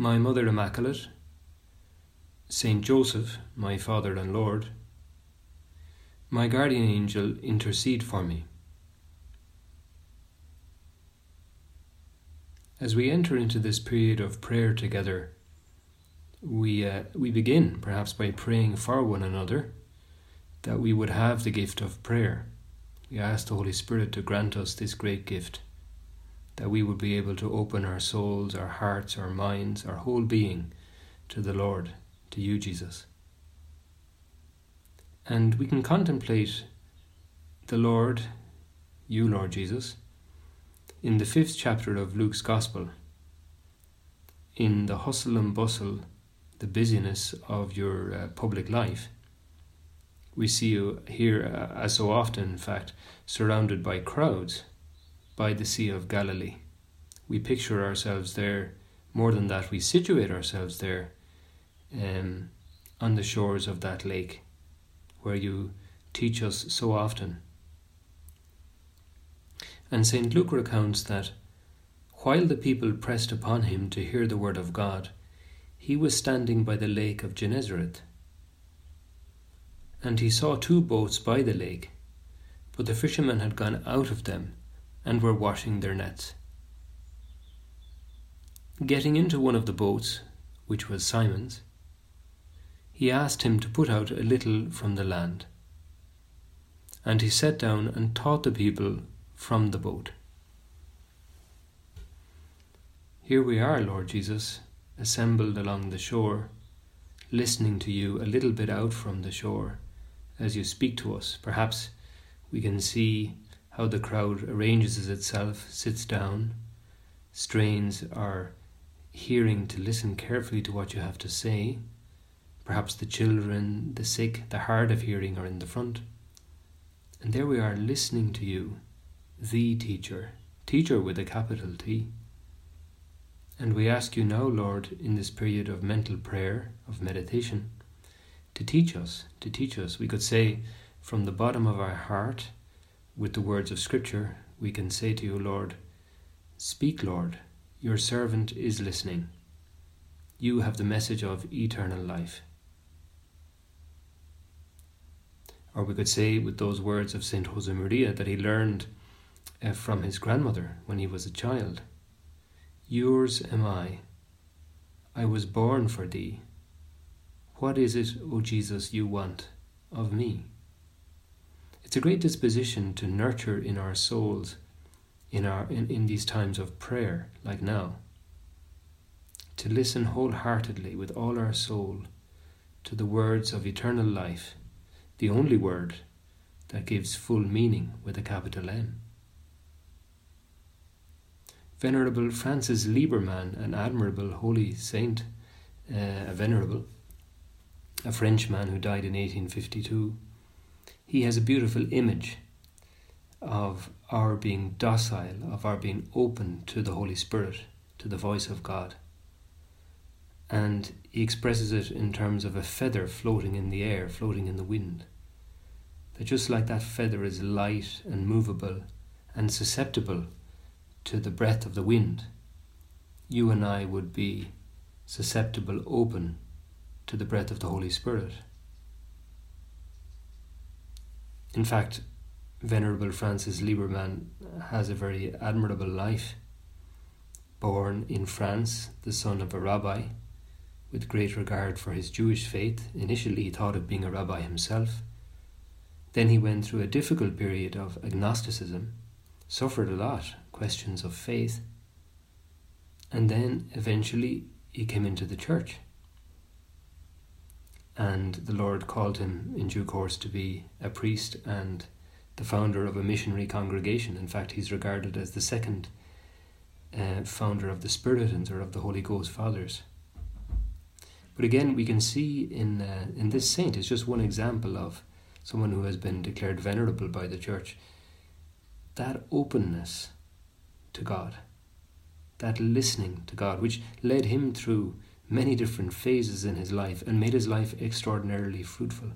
my Mother Immaculate, Saint Joseph, my Father and Lord, my guardian angel, intercede for me. As we enter into this period of prayer together, we, uh, we begin perhaps by praying for one another that we would have the gift of prayer. We ask the Holy Spirit to grant us this great gift that we would be able to open our souls, our hearts, our minds, our whole being to the Lord, to you, Jesus. And we can contemplate the Lord, you, Lord Jesus, in the fifth chapter of Luke's Gospel, in the hustle and bustle, the busyness of your uh, public life. We see you here, uh, as so often, in fact, surrounded by crowds by the Sea of Galilee. We picture ourselves there. More than that, we situate ourselves there um, on the shores of that lake where you teach us so often. And St. Luke recounts that while the people pressed upon him to hear the word of God, he was standing by the lake of Gennesaret. And he saw two boats by the lake, but the fishermen had gone out of them and were washing their nets. Getting into one of the boats, which was Simon's, he asked him to put out a little from the land. And he sat down and taught the people from the boat. Here we are, Lord Jesus, assembled along the shore, listening to you a little bit out from the shore as you speak to us. Perhaps we can see how the crowd arranges itself, sits down, strains our hearing to listen carefully to what you have to say. Perhaps the children, the sick, the hard of hearing are in the front. And there we are listening to you, the teacher, teacher with a capital T. And we ask you now, Lord, in this period of mental prayer, of meditation, to teach us, to teach us. We could say from the bottom of our heart, with the words of Scripture, we can say to you, Lord, Speak, Lord, your servant is listening. You have the message of eternal life. Or we could say with those words of Saint Josemaria that he learned uh, from his grandmother when he was a child Yours am I. I was born for thee. What is it, O Jesus, you want of me? It's a great disposition to nurture in our souls in, our, in, in these times of prayer, like now. To listen wholeheartedly with all our soul to the words of eternal life, the only word that gives full meaning with a capital M. Venerable Francis Libermann, an admirable holy saint, uh, a venerable, a Frenchman who died in 1852, he has a beautiful image of our being docile, of our being open to the Holy Spirit, to the voice of God. And he expresses it in terms of a feather floating in the air, floating in the wind. That just like that feather is light and movable and susceptible to the breath of the wind, you and I would be susceptible, open to the breath of the Holy Spirit. In fact, Venerable Francis Libermann has a very admirable life. Born in France, the son of a rabbi, with great regard for his Jewish faith, initially he thought of being a rabbi himself. Then he went through a difficult period of agnosticism, suffered a lot, questions of faith, and then eventually he came into the church and the Lord called him in due course to be a priest and the founder of a missionary congregation. In fact, he's regarded as the second uh, founder of the Spiritans or of the Holy Ghost Fathers. But again, we can see in uh, in this saint, is just one example of someone who has been declared venerable by the church. That openness to God, that listening to God, which led him through many different phases in his life and made his life extraordinarily fruitful.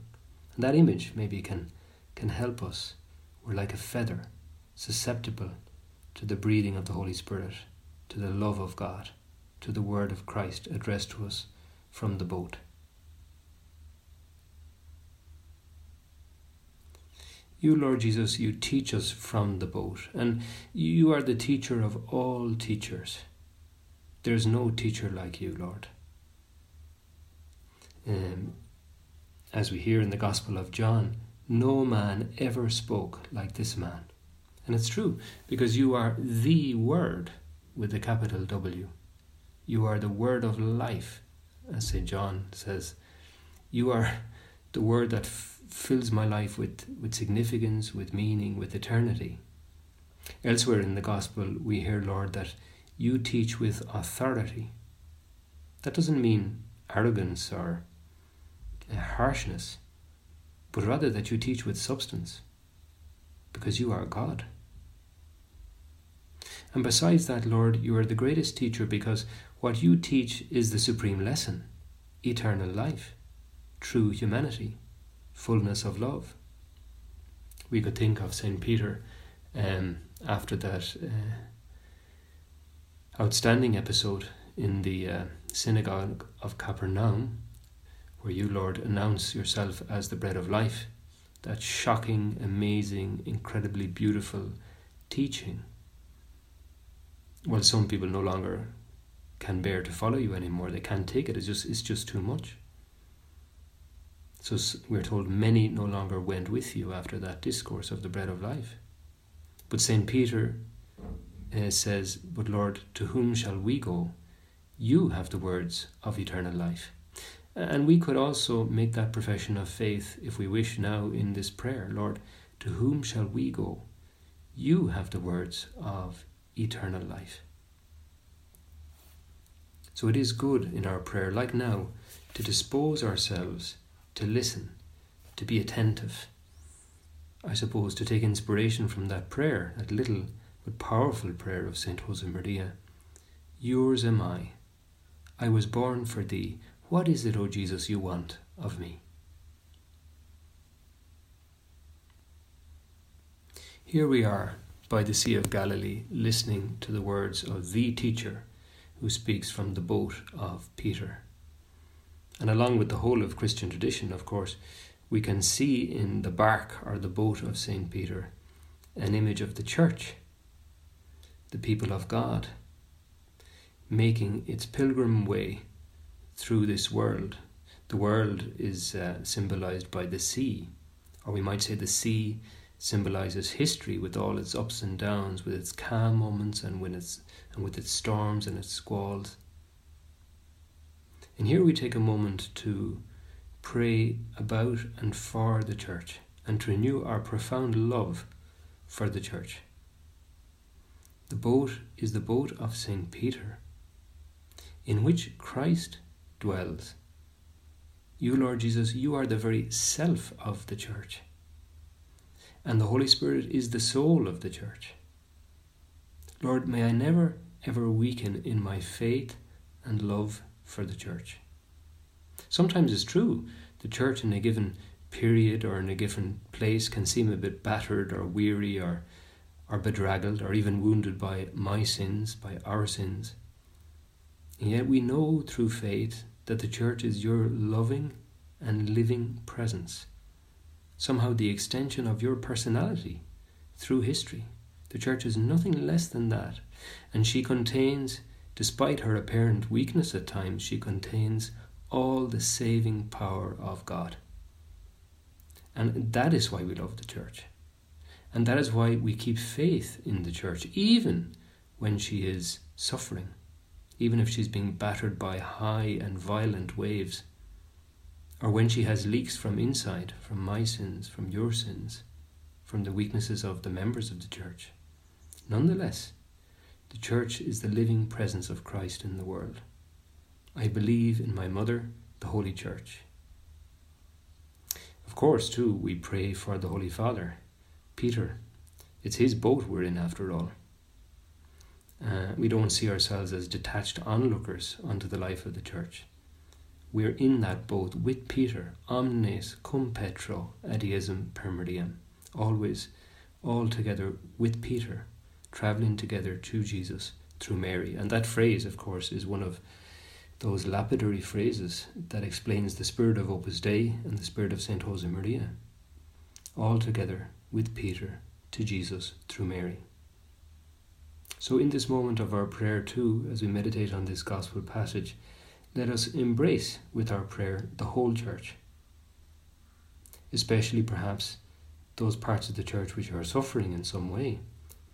And that image maybe can can help us. We're like a feather, susceptible to the breathing of the Holy Spirit, to the love of God, to the word of Christ addressed to us from the boat. You, Lord Jesus, you teach us from the boat, and you are the teacher of all teachers. There's no teacher like you, Lord. Um, as we hear in the Gospel of John, no man ever spoke like this man. And it's true, because you are the Word with the capital W. You are the Word of life as St. John says, you are the word that f- fills my life with, with significance, with meaning, with eternity. Elsewhere in the Gospel, we hear, Lord, that you teach with authority. That doesn't mean arrogance or harshness, but rather that you teach with substance, because you are God. And besides that, Lord, you are the greatest teacher because what you teach is the supreme lesson eternal life, true humanity, fullness of love. We could think of St. Peter um, after that uh, outstanding episode in the uh, synagogue of Capernaum, where you, Lord, announce yourself as the bread of life. That shocking, amazing, incredibly beautiful teaching. Well, some people no longer can bear to follow you anymore. They can't take it. It's just it's just too much. So we're told many no longer went with you after that discourse of the bread of life. But Saint Peter uh, says, "But Lord, to whom shall we go? You have the words of eternal life." And we could also make that profession of faith if we wish now in this prayer, Lord, to whom shall we go? You have the words of eternal life. So it is good in our prayer, like now, to dispose ourselves to listen, to be attentive. I suppose to take inspiration from that prayer, that little but powerful prayer of St. Josemaria. Yours am I. I was born for thee. What is it, O Jesus, you want of me? Here we are by the Sea of Galilee, listening to the words of the teacher who speaks from the boat of Peter. And along with the whole of Christian tradition, of course, we can see in the bark or the boat of St. Peter an image of the church, the people of God, making its pilgrim way through this world. The world is uh, symbolized by the sea, or we might say the sea symbolizes history with all its ups and downs, with its calm moments and with its and with its storms and its squalls. And here we take a moment to pray about and for the church and to renew our profound love for the church. The boat is the boat of St. Peter, in which Christ dwells. You, Lord Jesus, you are the very self of the church. And the Holy Spirit is the soul of the church. Lord, may I never ever weaken in my faith and love for the church. Sometimes it's true, the church in a given period or in a given place can seem a bit battered or weary or, or bedraggled or even wounded by my sins, by our sins. And yet we know through faith that the church is your loving and living presence, somehow the extension of your personality through history. The church is nothing less than that, and she contains, despite her apparent weakness at times, she contains all the saving power of God. And that is why we love the church. And that is why we keep faith in the church, even when she is suffering, even if she's being battered by high and violent waves, or when she has leaks from inside, from my sins, from your sins, from the weaknesses of the members of the church. Nonetheless, the church is the living presence of Christ in the world. I believe in my mother, the Holy Church. Of course, too, we pray for the Holy Father, Peter. It's his boat we're in, after all. Uh, we don't see ourselves as detached onlookers onto the life of the church. We're in that boat with Peter, omnes cum Petro ad Iesum per Mariam, always all together with Peter, travelling together to Jesus through Mary. And that phrase, of course, is one of those lapidary phrases that explains the spirit of Opus Dei and the spirit of St. Josemaria, all together with Peter to Jesus through Mary. So, in this moment of our prayer, too, as we meditate on this gospel passage, let us embrace with our prayer the whole church, especially perhaps those parts of the church which are suffering in some way,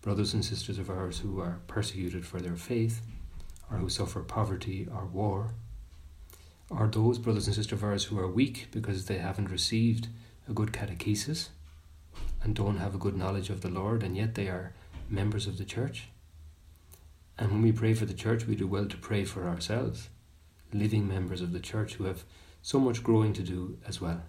brothers and sisters of ours who are persecuted for their faith, or who suffer poverty or war, or those brothers and sisters of ours who are weak because they haven't received a good catechesis and don't have a good knowledge of the Lord, and yet they are members of the church. And when we pray for the church, we do well to pray for ourselves, living members of the church who have so much growing to do as well.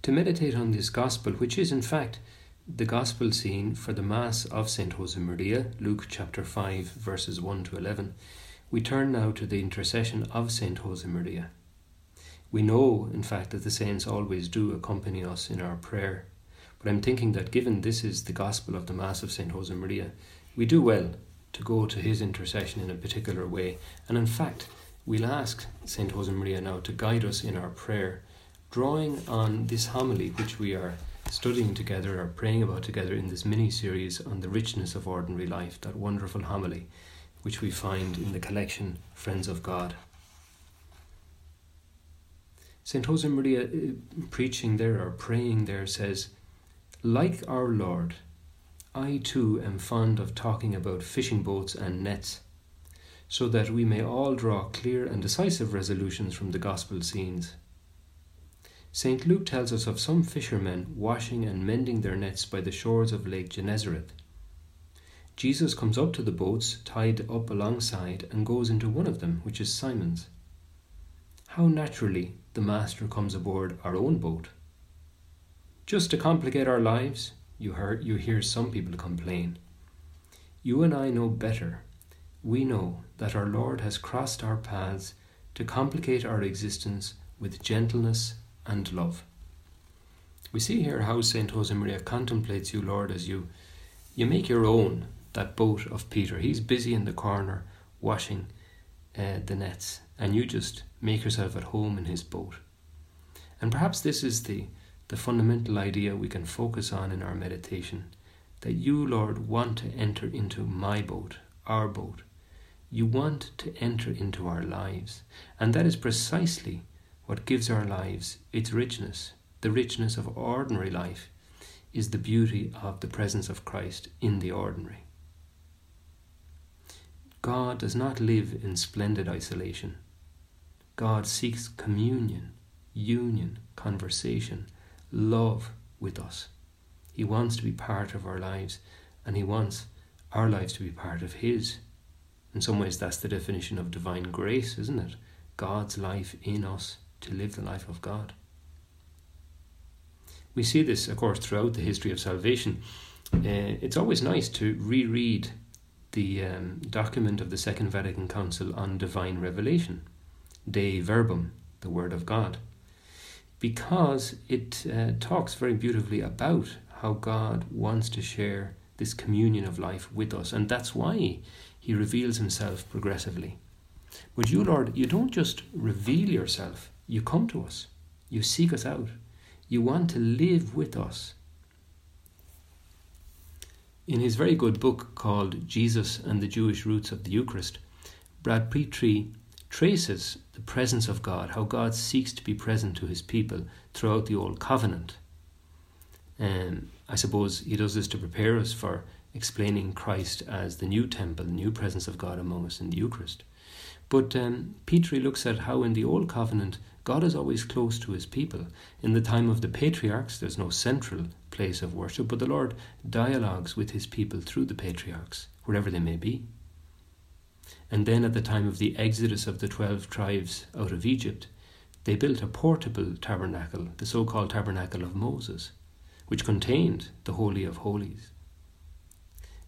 To meditate on this gospel, which is in fact the gospel scene for the Mass of St. Josemaria, Luke chapter 5, verses 1 to 11, we turn now to the intercession of St. Josemaria. We know, in fact, that the saints always do accompany us in our prayer, but I'm thinking that given this is the gospel of the Mass of St. Josemaria, we do well to go to his intercession in a particular way, and in fact, we'll ask St. Josemaria now to guide us in our prayer, drawing on this homily which we are studying together or praying about together in this mini series on the richness of ordinary life, that wonderful homily which we find in the collection Friends of God. St. Josemaria, uh, preaching there or praying there, says, Like our Lord, I too am fond of talking about fishing boats and nets, so that we may all draw clear and decisive resolutions from the gospel scenes. St. Luke tells us of some fishermen washing and mending their nets by the shores of Lake Gennesareth. Jesus comes up to the boats tied up alongside and goes into one of them, which is Simon's. How naturally the Master comes aboard our own boat. Just to complicate our lives, you, hear, you hear some people complain. You and I know better. We know that our Lord has crossed our paths to complicate our existence with gentleness and love. We see here how St. Josemaria contemplates you, Lord, as you, you make your own that boat of Peter. He's busy in the corner washing uh, the nets, and you just make yourself at home in his boat. And perhaps this is the, the fundamental idea we can focus on in our meditation that you, Lord, want to enter into my boat, our boat. You want to enter into our lives. And that is precisely what gives our lives its richness, the richness of ordinary life, is the beauty of the presence of Christ in the ordinary. God does not live in splendid isolation. God seeks communion, union, conversation, love with us. He wants to be part of our lives and He wants our lives to be part of His. In some ways, that's the definition of divine grace, isn't it? God's life in us to live the life of God. We see this, of course, throughout the history of salvation. Uh, it's always nice to reread the um, document of the Second Vatican Council on divine revelation, Dei Verbum, the Word of God, because it uh, talks very beautifully about how God wants to share this communion of life with us, and that's why He reveals Himself progressively. But you, Lord, you don't just reveal yourself, you come to us, you seek us out, you want to live with us. In his very good book called Jesus and the Jewish Roots of the Eucharist, Brant Pitre traces the presence of God, how God seeks to be present to his people throughout the Old Covenant. And I suppose he does this to prepare us for explaining Christ as the new temple, the new presence of God among us in the Eucharist. But um, Pitre looks at how in the Old Covenant God is always close to his people. In the time of the patriarchs, there's no central place of worship, but the Lord dialogues with his people through the patriarchs, wherever they may be. And then, at the time of the exodus of the 12 tribes out of Egypt, they built a portable tabernacle, the so called Tabernacle of Moses, which contained the Holy of Holies,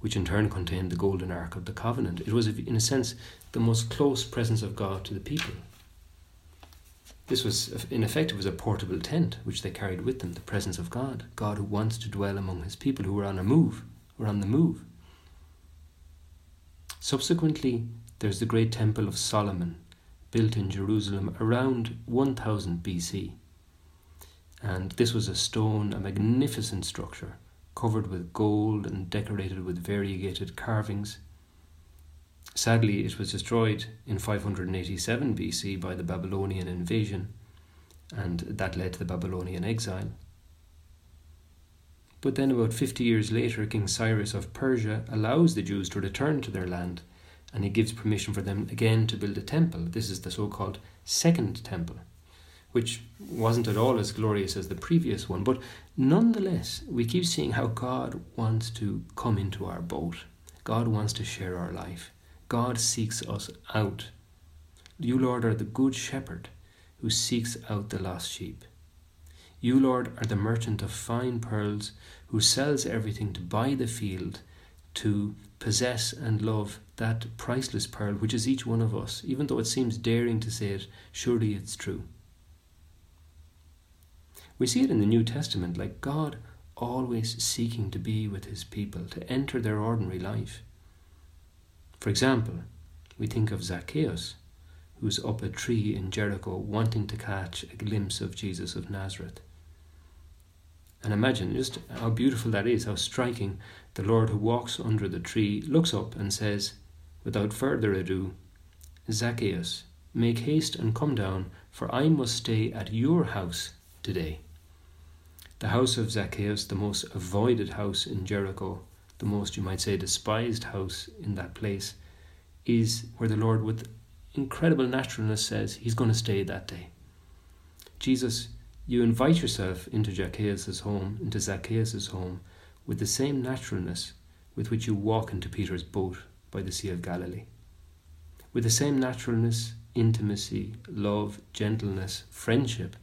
which in turn contained the Golden Ark of the Covenant. It was, in a sense, the most close presence of God to the people. This was, in effect, it was a portable tent which they carried with them, the presence of God, God who wants to dwell among his people who were on a move, were on the move. Subsequently, there's the great Temple of Solomon, built in Jerusalem around 1000 BC. And this was a stone, a magnificent structure, covered with gold and decorated with variegated carvings. Sadly, it was destroyed in 587 BC by the Babylonian invasion, and that led to the Babylonian exile. But then, about 50 years later, King Cyrus of Persia allows the Jews to return to their land, and he gives permission for them again to build a temple. This is the so called Second Temple, which wasn't at all as glorious as the previous one, but nonetheless, we keep seeing how God wants to come into our boat. God wants to share our life. God seeks us out. You, Lord, are the good shepherd who seeks out the lost sheep. You, Lord, are the merchant of fine pearls who sells everything to buy the field, to possess and love that priceless pearl, which is each one of us. Even though it seems daring to say it, surely it's true. We see it in the New Testament, like God always seeking to be with his people, to enter their ordinary life. For example, we think of Zacchaeus, who's up a tree in Jericho wanting to catch a glimpse of Jesus of Nazareth. And imagine just how beautiful that is, how striking. The Lord who walks under the tree looks up and says, without further ado, Zacchaeus, make haste and come down, for I must stay at your house today. The house of Zacchaeus, the most avoided house in Jericho, the most, you might say, despised house in that place, is where the Lord, with incredible naturalness, says he's going to stay that day. Jesus, you invite yourself into Zacchaeus' home, into Zacchaeus' home, with the same naturalness with which you walk into Peter's boat by the Sea of Galilee. With the same naturalness, intimacy, love, gentleness, friendship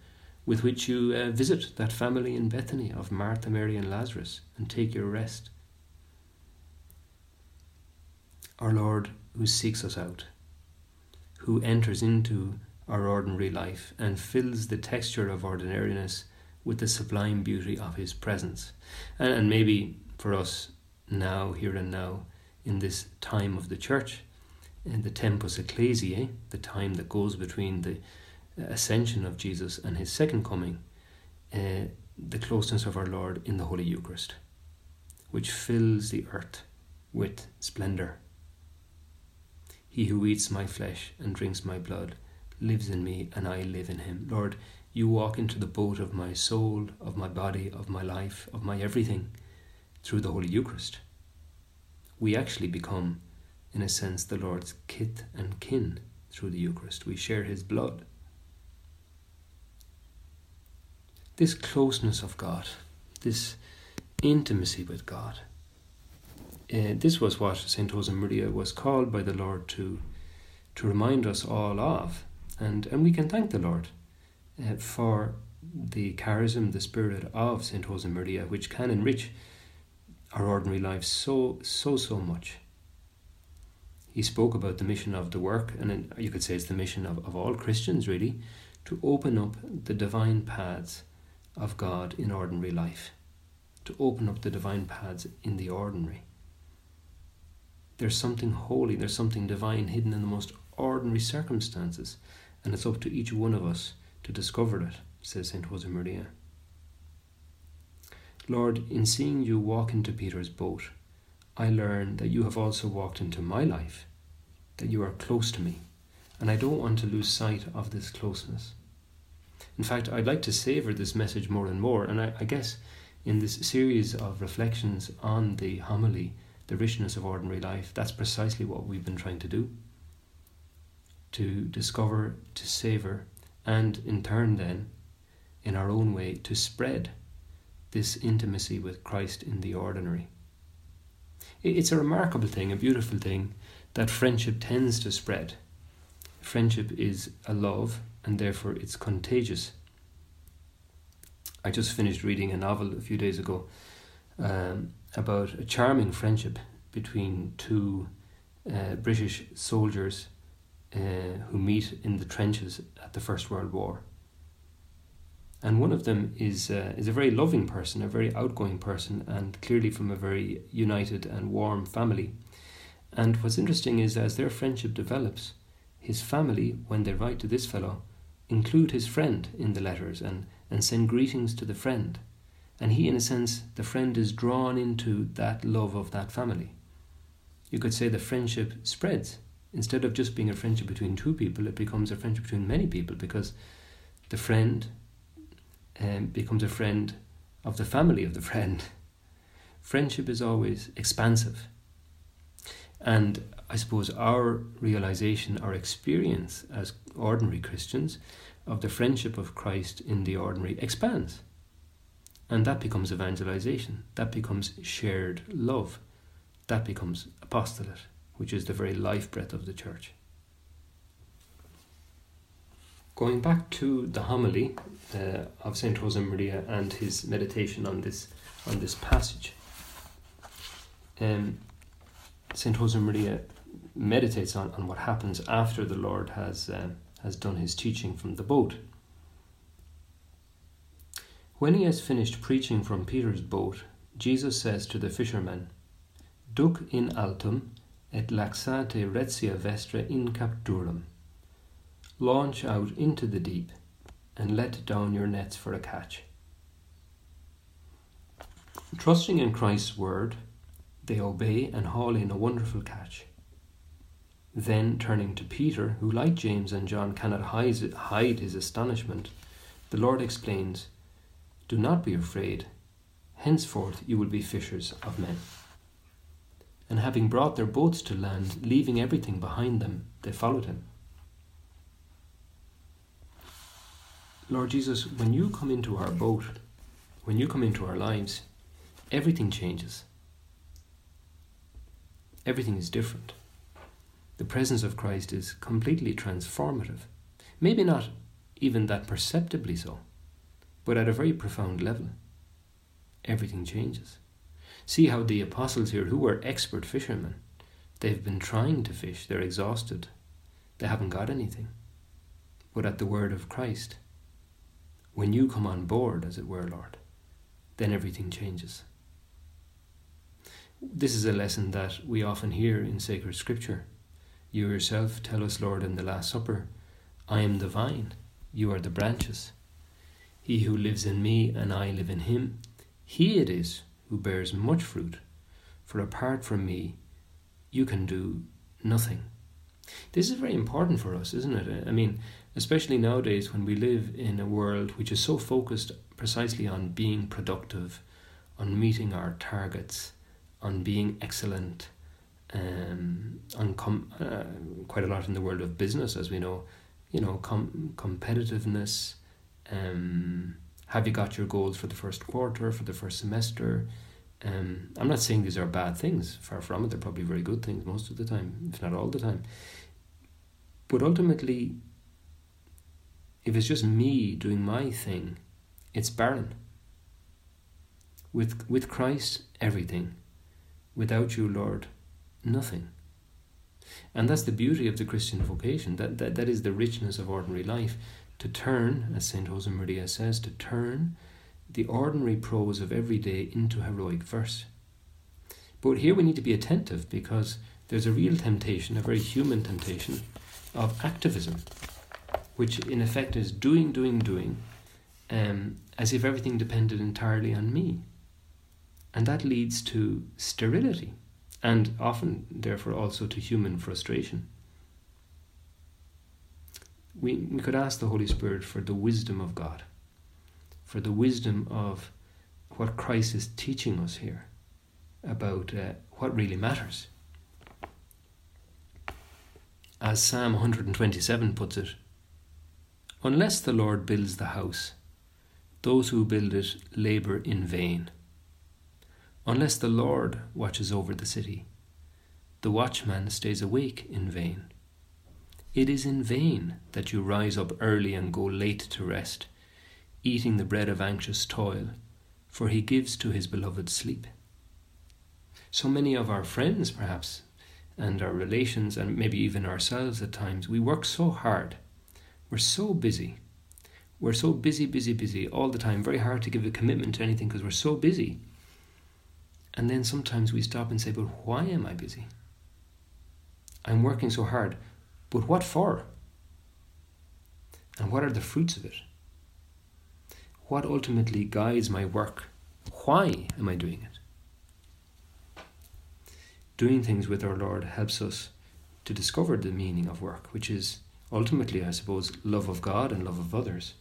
with which you uh, visit that family in Bethany of Martha, Mary, and Lazarus and take your rest our Lord who seeks us out, who enters into our ordinary life and fills the texture of ordinariness with the sublime beauty of his presence. And, and maybe for us now, here and now, in this time of the church, in the tempus ecclesiae, the time that goes between the ascension of Jesus and his second coming, uh, the closeness of our Lord in the Holy Eucharist, which fills the earth with splendour he who eats my flesh and drinks my blood lives in me, and I live in him. Lord, you walk into the boat of my soul, of my body, of my life, of my everything through the Holy Eucharist. We actually become, in a sense, the Lord's kith and kin through the Eucharist. We share his blood. This closeness of God, this intimacy with God, uh, this was what St. Josemaria was called by the Lord to, to remind us all of. And, and we can thank the Lord uh, for the charism, the spirit of St. Josemaria, which can enrich our ordinary lives so, so, so much. He spoke about the mission of the work, and you could say it's the mission of, of all Christians, really, to open up the divine paths of God in ordinary life, to open up the divine paths in the ordinary. There's something holy, there's something divine hidden in the most ordinary circumstances, and it's up to each one of us to discover it, says St. Josemaria. Lord, in seeing you walk into Peter's boat, I learn that you have also walked into my life, that you are close to me, and I don't want to lose sight of this closeness. In fact, I'd like to savour this message more and more, and I, I guess in this series of reflections on the homily the richness of ordinary life, that's precisely what we've been trying to do. To discover, to savour, and in turn, then, in our own way, to spread this intimacy with Christ in the ordinary. It's a remarkable thing, a beautiful thing, that friendship tends to spread. Friendship is a love, and therefore it's contagious. I just finished reading a novel a few days ago um, about a charming friendship between two uh, British soldiers uh, who meet in the trenches at the First World War. And one of them is uh, is a very loving person, a very outgoing person, and clearly from a very united and warm family. And what's interesting is as their friendship develops, his family, when they write to this fellow, include his friend in the letters and, and send greetings to the friend. And he, in a sense, the friend is drawn into that love of that family. You could say the friendship spreads. Instead of just being a friendship between two people, it becomes a friendship between many people because the friend um, becomes a friend of the family of the friend. Friendship is always expansive. And I suppose our realization, our experience as ordinary Christians of the friendship of Christ in the ordinary expands. And that becomes evangelization. That becomes shared love. That becomes apostolate, which is the very life breath of the church. Going back to the homily uh, of Saint Josemaria and his meditation on this on this passage, um, Saint Josemaria meditates on, on what happens after the Lord has uh, has done his teaching from the boat. When he has finished preaching from Peter's boat, Jesus says to the fishermen, Duc in altum et laxate retia vestra in capturam. Launch out into the deep and let down your nets for a catch. Trusting in Christ's word, they obey and haul in a wonderful catch. Then, turning to Peter, who, like James and John, cannot hide his astonishment, the Lord explains Do not be afraid. Henceforth you will be fishers of men. And having brought their boats to land, leaving everything behind them, they followed him. Lord Jesus, when you come into our boat, when you come into our lives, everything changes. Everything is different the presence of Christ is completely transformative. Maybe not even that perceptibly so, but at a very profound level. Everything changes. See how the apostles here, who were expert fishermen, they've been trying to fish, they're exhausted, they haven't got anything. But at the word of Christ, when you come on board, as it were, Lord, then everything changes. This is a lesson that we often hear in sacred scripture you yourself tell us, Lord, in the Last Supper, I am the vine, you are the branches. He who lives in me and I live in him, he it is who bears much fruit, for apart from me, you can do nothing. This is very important for us, isn't it? I mean, especially nowadays when we live in a world which is so focused precisely on being productive, on meeting our targets, on being excellent, um, on com- uh, quite a lot in the world of business, as we know. You know, com- competitiveness. Um, have you got your goals for the first quarter, for the first semester? Um, I'm not saying these are bad things. Far from it. They're probably very good things most of the time, if not all the time. But ultimately, if it's just me doing my thing, it's barren. With with Christ, everything. Without you, Lord, nothing. And that's the beauty of the Christian vocation. That, that, that is the richness of ordinary life. To turn, as St. Josemaria says, to turn the ordinary prose of every day into heroic verse. But here we need to be attentive because there's a real temptation, a very human temptation, of activism, which in effect is doing, doing, doing, um, as if everything depended entirely on me. And that leads to sterility and often, therefore, also to human frustration. We, we could ask the Holy Spirit for the wisdom of God, for the wisdom of what Christ is teaching us here about uh, what really matters. As Psalm 127 puts it, unless the Lord builds the house, those who build it labour in vain. Unless the Lord watches over the city, the watchman stays awake in vain. It is in vain that you rise up early and go late to rest, eating the bread of anxious toil, for he gives to his beloved sleep. So many of our friends, perhaps, and our relations, and maybe even ourselves at times, we work so hard. We're so busy. We're so busy, busy, busy all the time. Very hard to give a commitment to anything because we're so busy. And then sometimes we stop and say, But why am I busy? I'm working so hard. But what for? And what are the fruits of it? What ultimately guides my work? Why am I doing it? Doing things with our Lord helps us to discover the meaning of work, which is ultimately, I suppose, love of God and love of others,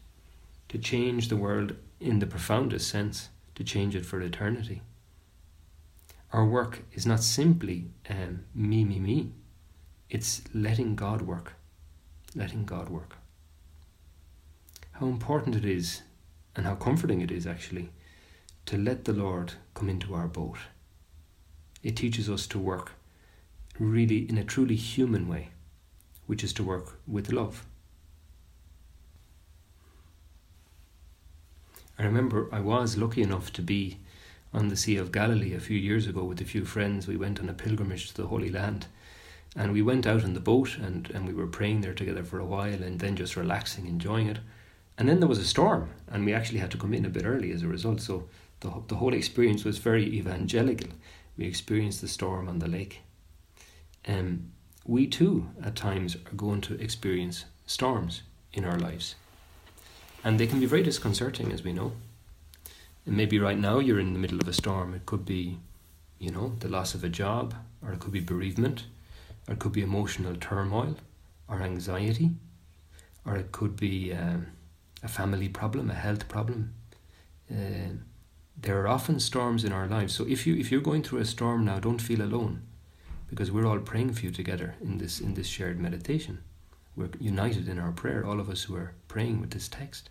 to change the world in the profoundest sense, to change it for eternity. Our work is not simply um, me, me, me. It's letting God work. Letting God work. How important it is, and how comforting it is actually, to let the Lord come into our boat. It teaches us to work really in a truly human way, which is to work with love. I remember I was lucky enough to be on the Sea of Galilee a few years ago with a few friends. We went on a pilgrimage to the Holy Land and we went out in the boat and, and we were praying there together for a while and then just relaxing, enjoying it. And then there was a storm, and we actually had to come in a bit early as a result. So the, the whole experience was very evangelical. We experienced the storm on the lake. Um, we too, at times, are going to experience storms in our lives. And they can be very disconcerting, as we know. And maybe right now you're in the middle of a storm. It could be, you know, the loss of a job, or it could be bereavement it could be emotional turmoil or anxiety, or it could be um, a family problem, a health problem. Uh, there are often storms in our lives. So if you if you're going through a storm now, don't feel alone, because we're all praying for you together in this in this shared meditation. We're united in our prayer, all of us who are praying with this text.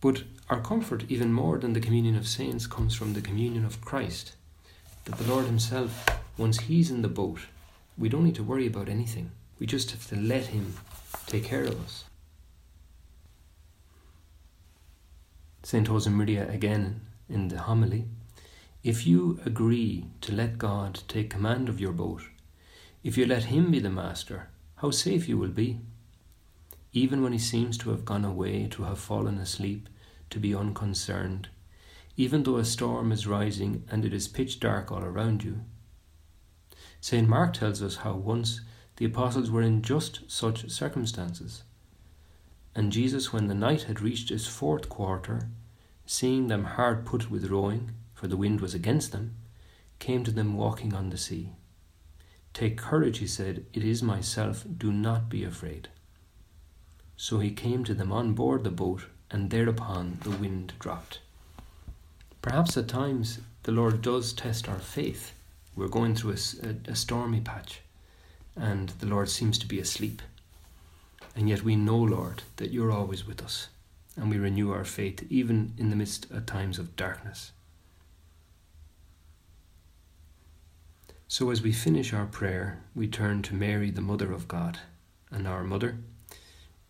But our comfort, even more than the communion of saints, comes from the communion of Christ. That the Lord Himself, once He's in the boat, we don't need to worry about anything. We just have to let Him take care of us. St. Josemaria again in the homily If you agree to let God take command of your boat, if you let Him be the master, how safe you will be. Even when He seems to have gone away, to have fallen asleep, to be unconcerned, even though a storm is rising and it is pitch dark all around you, St. Mark tells us how once the apostles were in just such circumstances. And Jesus, when the night had reached its fourth quarter, seeing them hard put with rowing, for the wind was against them, came to them walking on the sea. Take courage, he said, it is myself, do not be afraid. So he came to them on board the boat, and thereupon the wind dropped. Perhaps at times the Lord does test our faith we're going through a, a, a stormy patch, and the Lord seems to be asleep. And yet we know, Lord, that you're always with us, and we renew our faith even in the midst of times of darkness. So, as we finish our prayer, we turn to Mary, the Mother of God, and our Mother.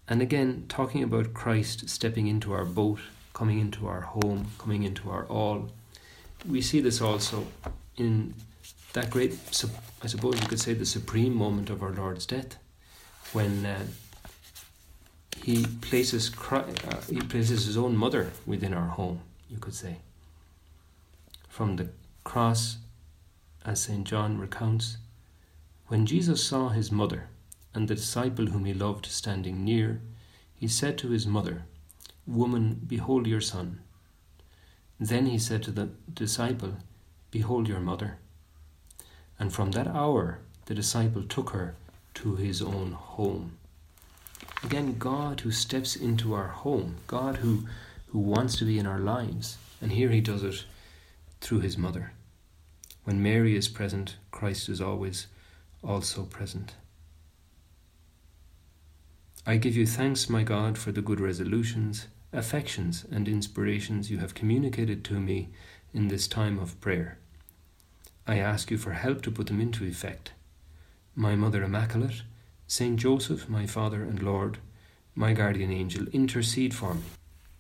And again, talking about Christ stepping into our boat, coming into our home, coming into our all. We see this also in that great, I suppose you could say, the supreme moment of our Lord's death, when uh, he places uh, he places his own mother within our home. You could say. From the cross, as Saint John recounts, when Jesus saw his mother and the disciple whom he loved standing near, he said to his mother, Woman, behold your son. Then he said to the disciple, Behold your mother. And from that hour, the disciple took her to his own home. Again, God who steps into our home, God who, who wants to be in our lives. And here he does it through his mother. When Mary is present, Christ is always also present. I give you thanks, my God, for the good resolutions, affections, and inspirations you have communicated to me in this time of prayer. I ask you for help to put them into effect. My Mother Immaculate, Saint Joseph, my Father and Lord, my guardian angel, intercede for me.